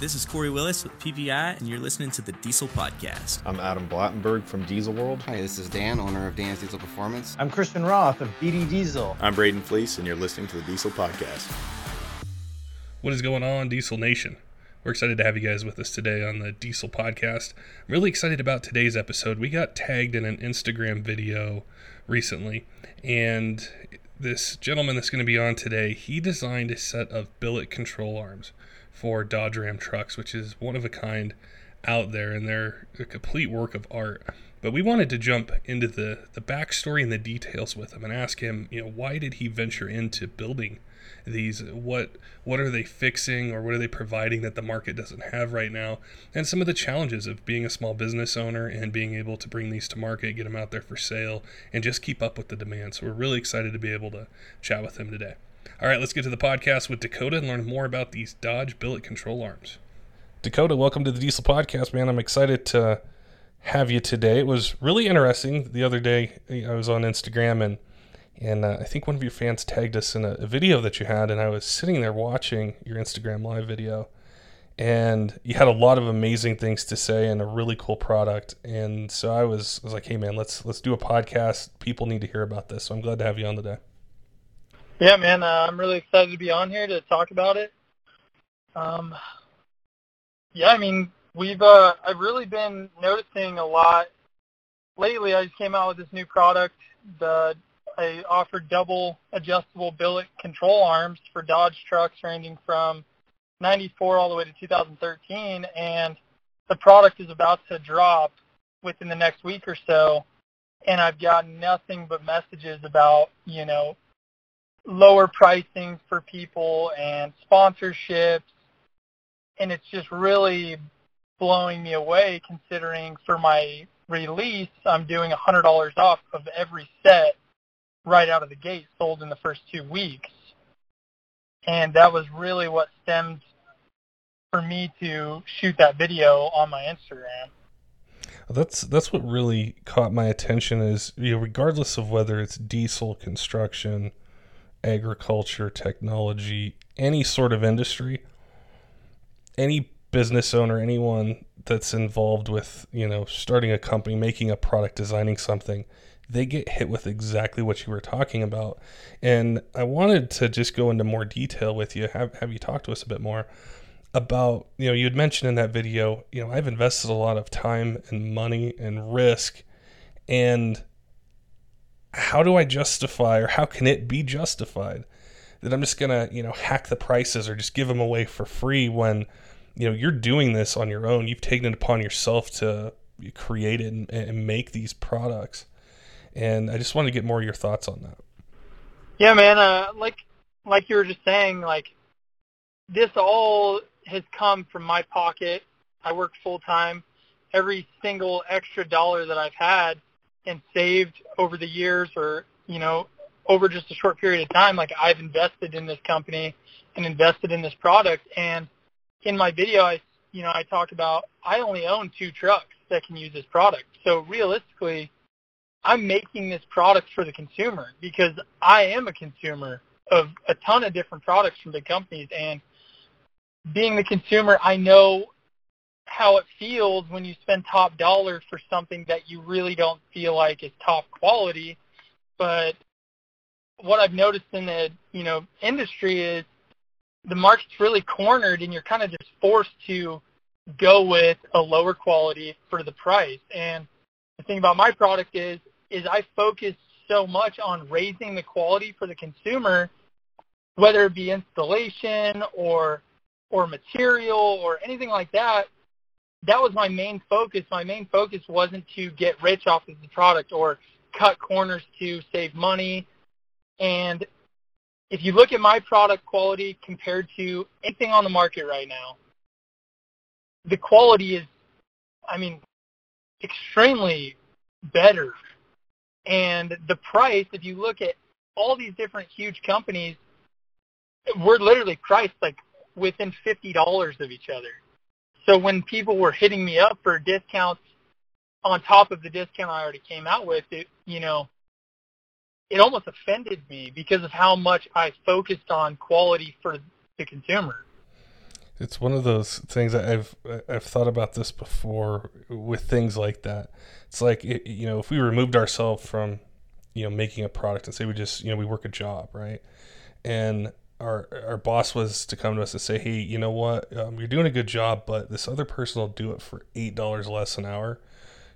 This is Corey Willis with PPI, and you're listening to the Diesel Podcast. I'm Adam Blattenberg from Diesel World. Hi, this is Dan, owner of Dan's Diesel Performance. I'm Christian Roth of BD Diesel. I'm Braden Fleece, and you're listening to the Diesel Podcast. What is going on, Diesel Nation? We're excited to have you guys with us today on the Diesel Podcast. I'm really excited about today's episode. We got tagged in an Instagram video recently, and this gentleman that's going to be on today, he designed a set of billet control arms for Dodge Ram trucks, which is one of a kind out there, and they're a complete work of art. But we wanted to jump into the the backstory and the details with him and ask him, you know, why did he venture into building these? What what are they fixing or what are they providing that the market doesn't have right now? And some of the challenges of being a small business owner and being able to bring these to market, get them out there for sale, and just keep up with the demand. So we're really excited to be able to chat with him today. All right, let's get to the podcast with Dakota and learn more about these Dodge billet control arms. Dakota, welcome to the Diesel Podcast, man. I'm excited to have you today. It was really interesting. The other day, I was on Instagram and and uh, I think one of your fans tagged us in a, a, video that you had, and I was sitting there watching your Instagram live video, and you had a lot of amazing things to say and a really cool product. And so I was, I was like, hey man, let's let's do a podcast. People need to hear about this. So I'm glad to have you on today. Yeah, man, uh, I'm really excited to be on here to talk about it. Um, yeah, I mean, we've uh, I've really been noticing a lot lately. I just came out with this new product. The I offered double adjustable billet control arms for Dodge trucks ranging from 94 all the way to 2013, and the product is about to drop within the next week or so. And I've gotten nothing but messages about, you know, lower pricing for people and sponsorships. And it's just really blowing me away considering for my release, I'm doing $100 off of every set right out of the gate sold in the first two weeks. And that was really what stemmed for me to shoot that video on my Instagram. That's that's what really caught my attention is you know regardless of whether it's diesel construction, agriculture, technology, any sort of industry, any business owner, anyone that's involved with, you know, starting a company, making a product, designing something, they get hit with exactly what you were talking about. And I wanted to just go into more detail with you, have have you talk to us a bit more about, you know, you had mentioned in that video, you know, I've invested a lot of time and money and risk and how do I justify or how can it be justified that I'm just going to, you know, hack the prices or just give them away for free when, you know, you're doing this on your own. You've taken it upon yourself to create it and, and make these products. And I just want to get more of your thoughts on that. Yeah, man. Uh, like, like you were just saying, like this all has come from my pocket. I work full time. Every single extra dollar that I've had and saved over the years or, you know, over just a short period of time, like I've invested in this company and invested in this product. And in my video, I, you know, I talk about I only own two trucks that can use this product. So realistically, I'm making this product for the consumer because I am a consumer of a ton of different products from big companies. And being the consumer, I know how it feels when you spend top dollar for something that you really don't feel like is top quality. But what I've noticed in the you know industry is the market's really cornered, and you're kind of just forced to go with a lower quality for the price. And the thing about my product is is I focus so much on raising the quality for the consumer, whether it be installation or or material or anything like that, that was my main focus. My main focus wasn't to get rich off of the product or cut corners to save money. And if you look at my product quality compared to anything on the market right now, the quality is, I mean, extremely better. And the price, if you look at all these different huge companies, we're literally priced like within $50 of each other. So when people were hitting me up for discounts on top of the discount I already came out with, it you know, it almost offended me because of how much I focused on quality for the consumer. It's one of those things I've I've thought about this before with things like that. It's like it, you know, if we removed ourselves from you know making a product and say we just you know we work a job, right? And our our boss was to come to us and say, hey, you know what, um, you're doing a good job, but this other person will do it for eight dollars less an hour.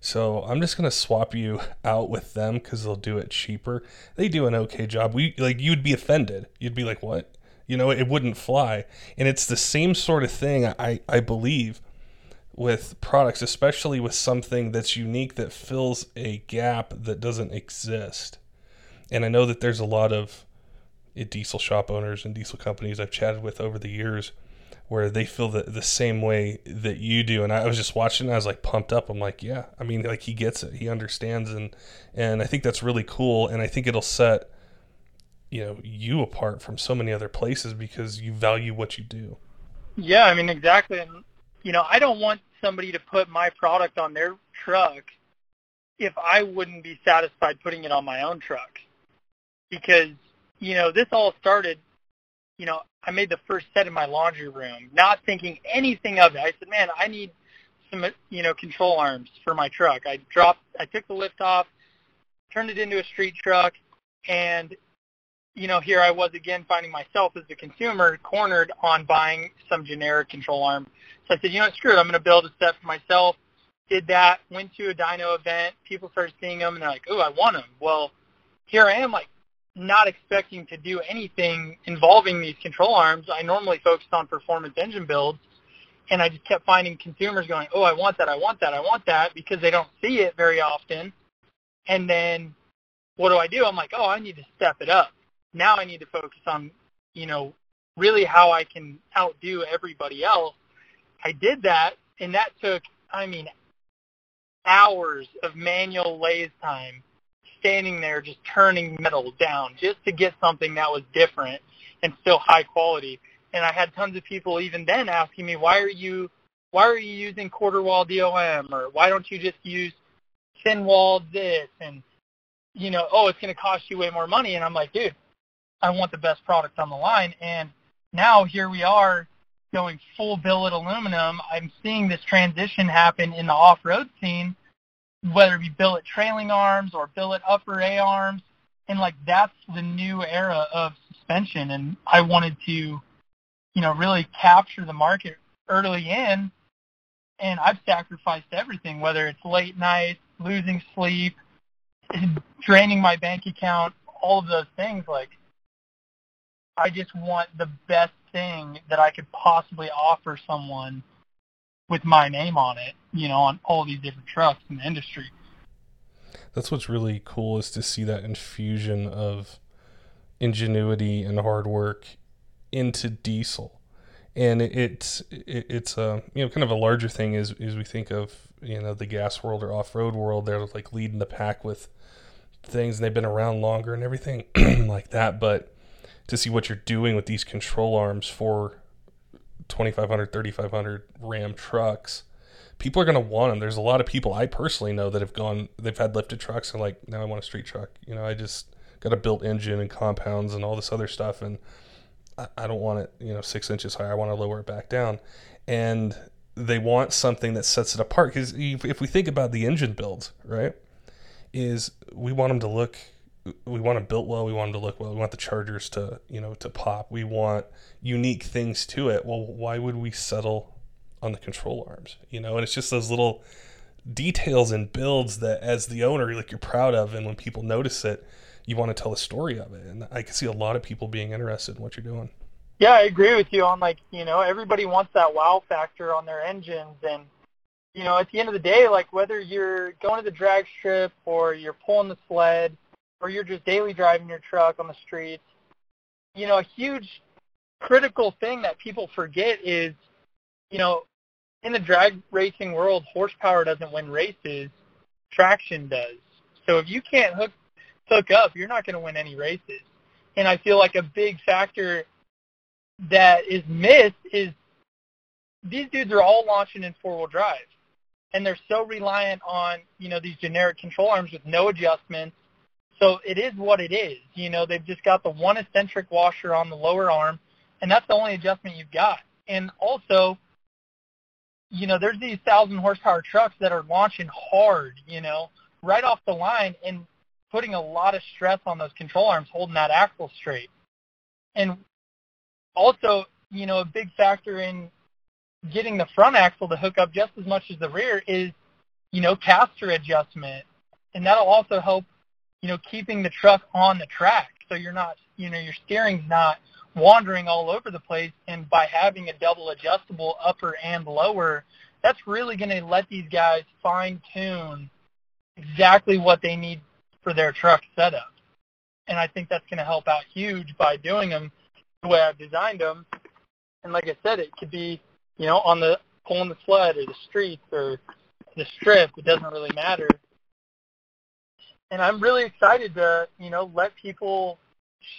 So I'm just gonna swap you out with them because they'll do it cheaper. They do an okay job. We like you'd be offended. You'd be like, what? You know, it wouldn't fly. And it's the same sort of thing, I, I believe, with products, especially with something that's unique that fills a gap that doesn't exist. And I know that there's a lot of diesel shop owners and diesel companies I've chatted with over the years where they feel the, the same way that you do. And I was just watching, I was like pumped up. I'm like, yeah, I mean, like he gets it, he understands. And, and I think that's really cool. And I think it'll set you know you apart from so many other places because you value what you do. Yeah, I mean exactly. And you know, I don't want somebody to put my product on their truck if I wouldn't be satisfied putting it on my own truck. Because, you know, this all started, you know, I made the first set in my laundry room, not thinking anything of it. I said, man, I need some, you know, control arms for my truck. I dropped, I took the lift off, turned it into a street truck, and you know, here I was again finding myself as a consumer cornered on buying some generic control arm. So I said, you know screw it. I'm going to build a set for myself. Did that, went to a dyno event. People started seeing them, and they're like, oh, I want them. Well, here I am, like, not expecting to do anything involving these control arms. I normally focused on performance engine builds, and I just kept finding consumers going, oh, I want that, I want that, I want that, because they don't see it very often. And then what do I do? I'm like, oh, I need to step it up now I need to focus on, you know, really how I can outdo everybody else. I did that, and that took, I mean, hours of manual lathe time standing there just turning metal down just to get something that was different and still high quality. And I had tons of people even then asking me, why are you, why are you using quarter wall DOM or why don't you just use thin wall this and, you know, oh, it's going to cost you way more money. And I'm like, dude, I want the best product on the line. And now here we are going full billet aluminum. I'm seeing this transition happen in the off-road scene, whether it be billet trailing arms or billet upper A arms. And like that's the new era of suspension. And I wanted to, you know, really capture the market early in. And I've sacrificed everything, whether it's late nights, losing sleep, draining my bank account, all of those things. Like I just want the best thing that I could possibly offer someone with my name on it, you know, on all these different trucks in the industry. That's what's really cool is to see that infusion of ingenuity and hard work into diesel. And it's it's a you know kind of a larger thing as as we think of you know the gas world or off road world. They're like leading the pack with things, and they've been around longer and everything like that. But to see what you're doing with these control arms for 2500 3500 ram trucks. People are going to want them there's a lot of people i personally know that have gone they've had lifted trucks and like now i want a street truck. You know i just got a built engine and compounds and all this other stuff and I, I don't want it you know six inches high i want to lower it back down. And they want something that sets it apart because if we think about the engine builds right is we want them to look we want them built well. We want them to look well. We want the chargers to, you know, to pop. We want unique things to it. Well, why would we settle on the control arms? You know, and it's just those little details and builds that, as the owner, like you're proud of, and when people notice it, you want to tell a story of it. And I can see a lot of people being interested in what you're doing. Yeah, I agree with you on like, you know, everybody wants that wow factor on their engines and you know, at the end of the day, like whether you're going to the drag strip or you're pulling the sled, or you're just daily driving your truck on the streets, you know, a huge critical thing that people forget is, you know, in the drag racing world, horsepower doesn't win races, traction does. So if you can't hook hook up, you're not going to win any races. And I feel like a big factor that is missed is these dudes are all launching in four-wheel drive, and they're so reliant on you know these generic control arms with no adjustments so it is what it is. You know, they've just got the one eccentric washer on the lower arm, and that's the only adjustment you've got. And also, you know, there's these thousand horsepower trucks that are launching hard, you know, right off the line and putting a lot of stress on those control arms holding that axle straight. And also, you know, a big factor in getting the front axle to hook up just as much as the rear is, you know, caster adjustment. And that'll also help, you know, keeping the truck on the track. So you're not, you know, your steering's not wandering all over the place. And by having a double adjustable upper and lower, that's really going to let these guys fine tune exactly what they need for their truck setup. And I think that's going to help out huge by doing them the way I've designed them. And like I said, it could be, you know, on the pulling the sled or the streets or the strip. It doesn't really matter. And I'm really excited to, you know, let people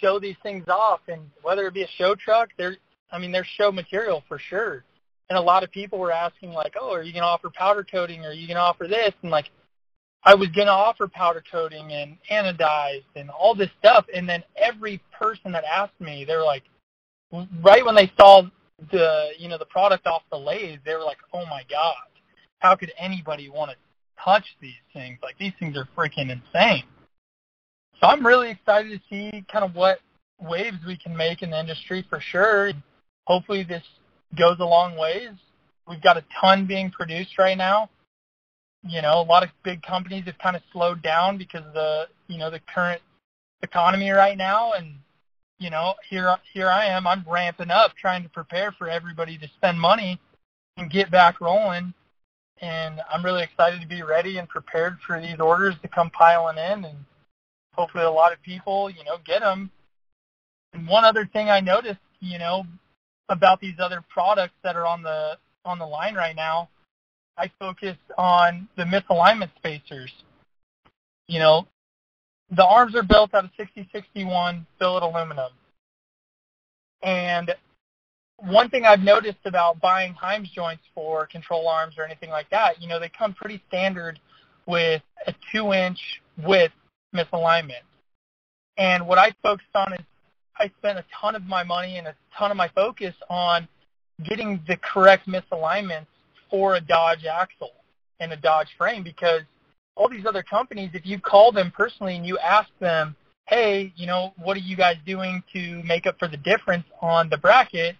show these things off. And whether it be a show truck, they're, I mean, they're show material for sure. And a lot of people were asking like, oh, are you to offer powder coating? Or are you to offer this? And like, I was to offer powder coating and anodized and all this stuff. And then every person that asked me, they were like, right when they saw the, you know, the product off the lathe, they were like, oh my God, how could anybody want to touch these things? Like these things are freaking insane. So I'm really excited to see kind of what waves we can make in the industry for sure. Hopefully this goes a long ways. We've got a ton being produced right now you know, a lot of big companies have kind of slowed down because of the, you know, the current economy right now. And, you know, here, here I am, I'm ramping up trying to prepare for everybody to spend money and get back rolling. And I'm really excited to be ready and prepared for these orders to come piling in and hopefully a lot of people, you know, get them. And one other thing I noticed, you know, about these other products that are on the on the line right now I focus on the misalignment spacers. You know, the arms are built out of 6061 billet aluminum. And one thing I've noticed about buying Heims joints for control arms or anything like that, you know, they come pretty standard with a two-inch width misalignment. And what I focused on is I spent a ton of my money and a ton of my focus on getting the correct misalignments for a Dodge axle and a Dodge frame because all these other companies, if you call them personally and you ask them, hey, you know, what are you guys doing to make up for the difference on the bracket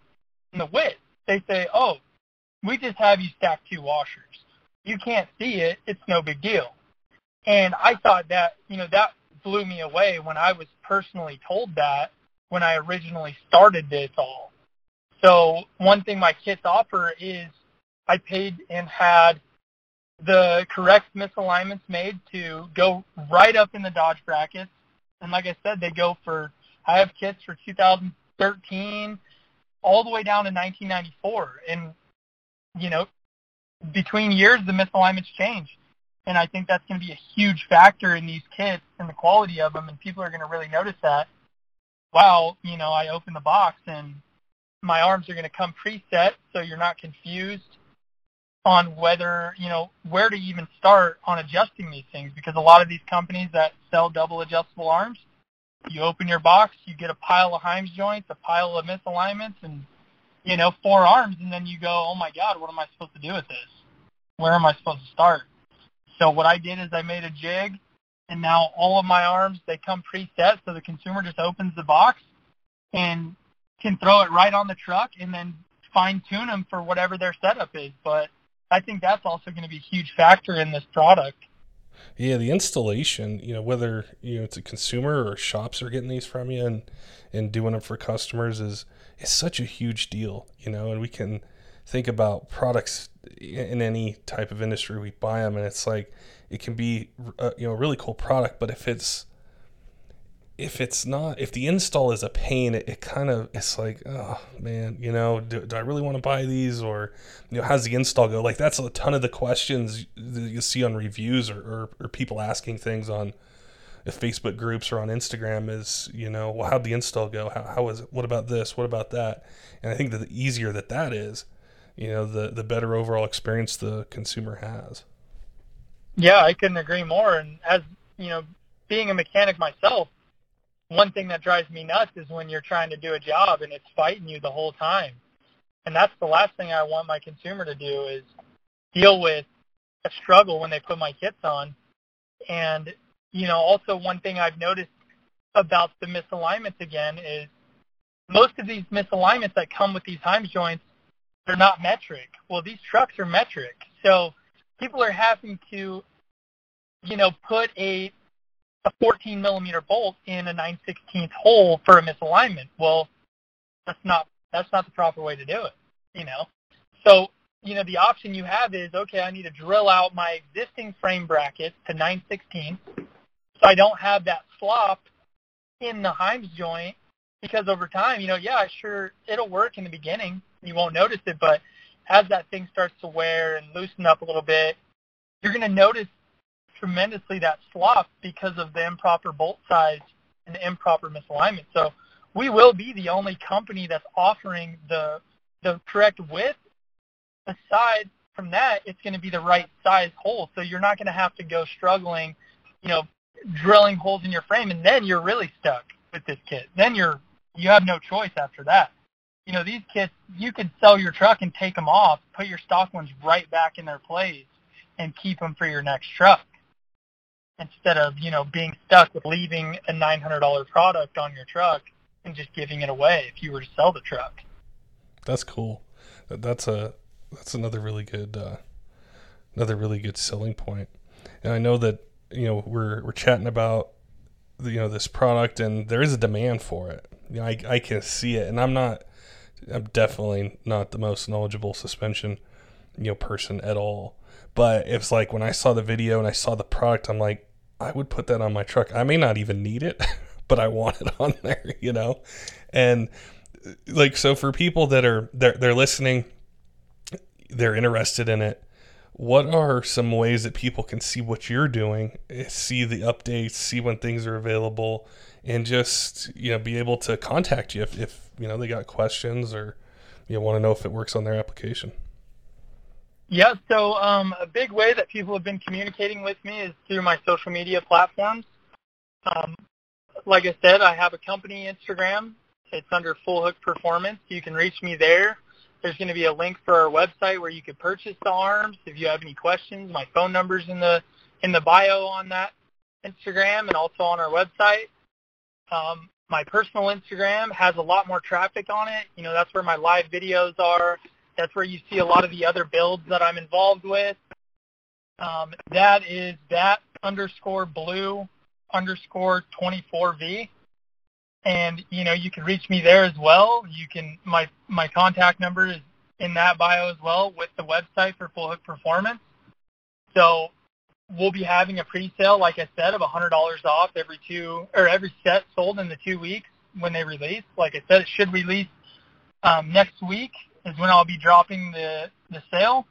and the width? They say, oh, we just have you stack two washers. You can't see it. It's no big deal. And I thought that, you know, that blew me away when I was personally told that when I originally started this all. So one thing my kits offer is I paid and had the correct misalignments made to go right up in the Dodge brackets. And like I said, they go for, I have kits for 2013 all the way down to 1994. And, you know, between years, the misalignments change. And I think that's going to be a huge factor in these kits and the quality of them. And people are going to really notice that. Wow, you know, I open the box and my arms are going to come preset so you're not confused on whether, you know, where to even start on adjusting these things because a lot of these companies that sell double adjustable arms, you open your box, you get a pile of Heims joints, a pile of misalignments, and, you know, four arms, and then you go, oh my God, what am I supposed to do with this? Where am I supposed to start? So what I did is I made a jig, and now all of my arms, they come preset, so the consumer just opens the box and can throw it right on the truck and then fine tune them for whatever their setup is. But I think that's also going to be a huge factor in this product. Yeah, the installation, you know, whether you know it's a consumer or shops are getting these from you and and doing them for customers is is such a huge deal, you know, and we can think about products in any type of industry we buy them and it's like it can be uh, you know a really cool product, but if it's if it's not if the install is a pain it, it kind of it's like oh man you know do, do i really want to buy these? Or you know how's the install go? Like that's a ton of the questions that you see on reviews or, or, or people asking things on facebook groups or on instagram is you know well how'd the install go? How, how was it? What about this? What about that? And i think that the easier that that is you know the the better overall experience the consumer has. Yeah i couldn't agree more. And as you know being a mechanic myself one thing that drives me nuts is when you're trying to do a job and it's fighting you the whole time. And that's the last thing I want my consumer to do is deal with a struggle when they put my kits on. And, you know, also one thing I've noticed about the misalignments again is most of these misalignments that come with these Heims joints, they're not metric. Well, these trucks are metric. So people are having to, you know, put a a 14 millimeter bolt in a 9 16th hole for a misalignment. Well, that's not that's not the proper way to do it. You know, so you know the option you have is okay. I need to drill out my existing frame bracket to 9 16 so I don't have that flop in the Heims joint because over time, you know, yeah, sure, it'll work in the beginning. You won't notice it, but as that thing starts to wear and loosen up a little bit, you're going to notice tremendously that slop because of the improper bolt size and the improper misalignment. So we will be the only company that's offering the the correct width. Aside from that, it's going to be the right size hole. So you're not going to have to go struggling, you know, drilling holes in your frame, and then you're really stuck with this kit. Then you're you have no choice after that. You know, these kits, you could sell your truck and take them off, put your stock ones right back in their place, and keep them for your next truck instead of you know being stuck with leaving a nine hundred dollar product on your truck and just giving it away if you were to sell the truck. That's cool. That's a that's another really good uh, another really good selling point. And I know that you know we're we're chatting about the, you know this product and there is a demand for it. You know, I I can see it, and I'm not. I'm definitely not the most knowledgeable suspension you know person at all but it's like when I saw the video and I saw the product, I'm like, I would put that on my truck. I may not even need it, but I want it on there, you know? And uh, like so for people that are they're they're listening, they're interested in it. What are some ways that people can see what you're doing, eh, see the updates, see when things are available, and just you know be able to contact you if, if you know they got questions or you know, want to know if it works on their application? Yeah, so um, a big way that people have been communicating with me is through my social media platforms. Um, like I said, I have a company Instagram. It's under Full Hook Performance. You can reach me there. There's going to be a link for our website where you could purchase the arms. If you have any questions, my phone number's in the in the bio on that Instagram and also on our website. Um, my personal Instagram has a lot more traffic on it. You know, that's where my live videos are. That's where you see a lot of the other builds that I'm involved with. Um, that is that underscore blue underscore 24V. And, you know, you can reach me there as well. You can, my, my contact number is in that bio as well with the website for Full Hook Performance. So we'll be having a pre-sale, like I said, of $100 off every two, or every set sold in the two weeks when they release. Like I said, it should release um, next week is when I'll be dropping the, the sale.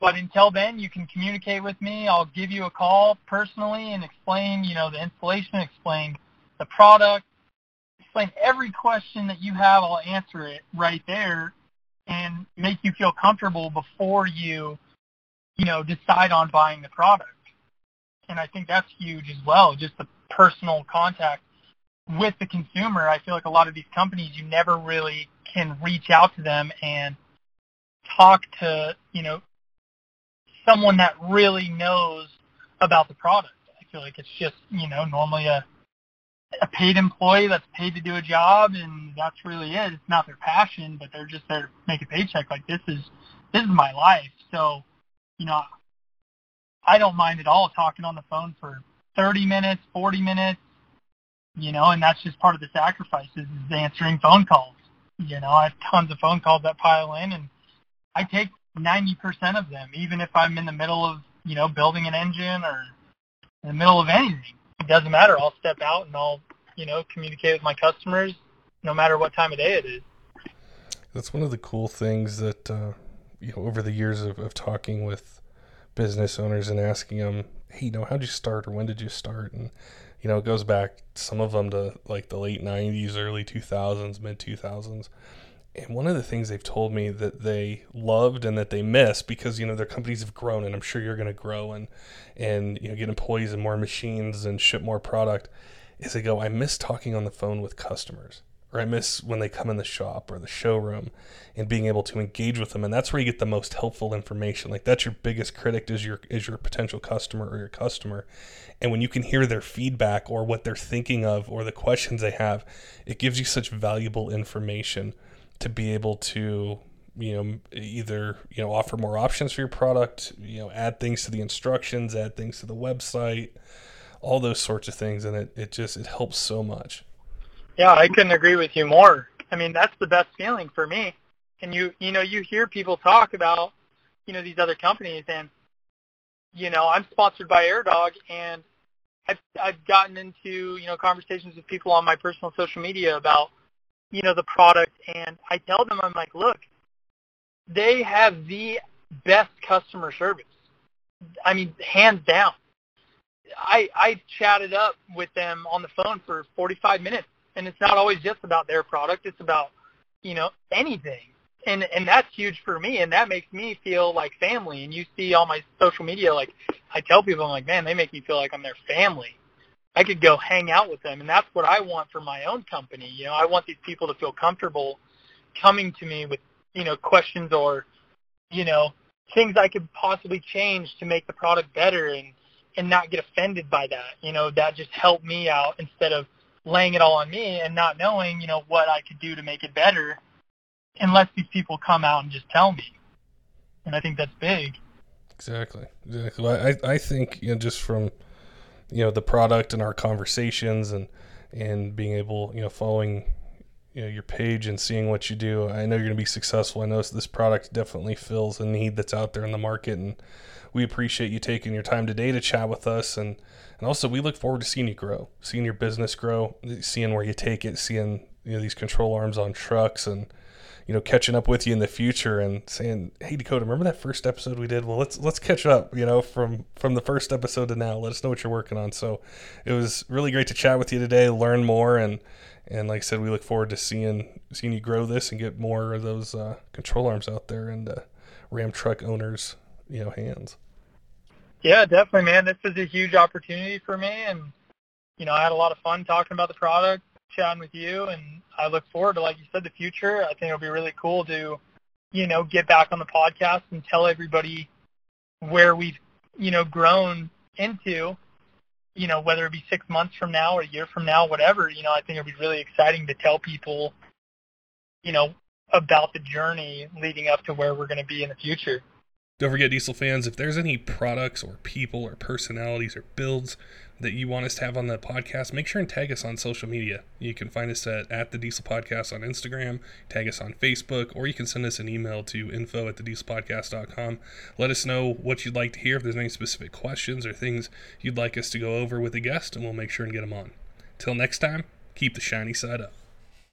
But until then, you can communicate with me. I'll give you a call personally and explain, you know, the installation, explain the product, explain every question that you have. I'll answer it right there and make you feel comfortable before you, you know, decide on buying the product. And I think that's huge as well, just the personal contact with the consumer. I feel like a lot of these companies, you never really can reach out to them and talk to, you know, someone that really knows about the product. I feel like it's just, you know, normally a a paid employee that's paid to do a job and that's really it. It's not their passion, but they're just there to make a paycheck. Like this is this is my life. So, you know, I don't mind at all talking on the phone for 30 minutes, 40 minutes, you know, and that's just part of the sacrifices is answering phone calls. You know, I have tons of phone calls that pile in, and I take 90% of them, even if I'm in the middle of, you know, building an engine or in the middle of anything. It doesn't matter. I'll step out and I'll, you know, communicate with my customers no matter what time of day it is. That's one of the cool things that, uh, you know, over the years of, of talking with business owners and asking them, hey, you know, how'd you start or when did you start? And you know, it goes back some of them to like the late 90s, early 2000s, mid 2000s. And one of the things they've told me that they loved and that they miss because you know their companies have grown and I'm sure you're going to grow and and you know get employees and more machines and ship more product is they go I miss talking on the phone with customers or I miss when they come in the shop or the showroom and being able to engage with them and that's where you get the most helpful information. Like that's your biggest critic is your is your potential customer or your customer. And when you can hear their feedback or what they're thinking of or the questions they have it gives you such valuable information to be able to you know either you know offer more options for your product you know add things to the instructions add things to the website all those sorts of things. And it, it just it helps so much Yeah, I couldn't agree with you more. I mean, that's the best feeling for me. And you, you know, you hear people talk about, you know, these other companies, and you know, I'm sponsored by AirDog, and I've I've gotten into you know conversations with people on my personal social media about, you know, the product, and I tell them I'm like, look, they have the best customer service. I mean, hands down. I I chatted up with them on the phone for 45 minutes and it's not always just about their product it's about you know anything. And and that's huge for me and that makes me feel like family. And you see on my social media like i tell people i'm like man they make me feel like i'm their family. I could go hang out with them and that's what i want for my own company. You know i want these people to feel comfortable coming to me with you know questions or you know things i could possibly change to make the product better and and not get offended by that. You know that just helped me out instead of laying it all on me and not knowing, you know, what I could do to make it better unless these people come out and just tell me. And I think that's big. Exactly. Exactly. I, I think, you know, just from, you know, the product and our conversations and, and being able, you know, following, you know, your page and seeing what you do, I know you're going to be successful. I know this product definitely fills a need that's out there in the market. And we appreciate you taking your time today to chat with us and, and also, we look forward to seeing you grow, seeing your business grow, seeing where you take it, seeing you know these control arms on trucks, and you know catching up with you in the future and saying, "Hey, Dakota, remember that first episode we did? Well, let's let's catch up. You know, from from the first episode to now. Let us know what you're working on." So, it was really great to chat with you today, learn more, and and like I said, we look forward to seeing seeing you grow this and get more of those uh, control arms out there in uh, Ram truck owners, you know, hands. Yeah, definitely, man. This is a huge opportunity for me, and you know, I had a lot of fun talking about the product, chatting with you, and I look forward to, like you said, the future. I think it'll be really cool to, you know, get back on the podcast and tell everybody where we've, you know, grown into. You know, whether it be six months from now or a year from now, whatever. You know, I think it'll be really exciting to tell people, you know, about the journey leading up to where we're going to be in the future. Don't forget, Diesel fans, if there's any products or people or personalities or builds that you want us to have on the podcast, make sure and tag us on social media. You can find us at, at the Diesel Podcast on Instagram, tag us on Facebook, or you can send us an email to info at thedieselpodcast.com. Let us know what you'd like to hear, if there's any specific questions or things you'd like us to go over with a guest, and we'll make sure and get them on. Till next time, keep the shiny side up.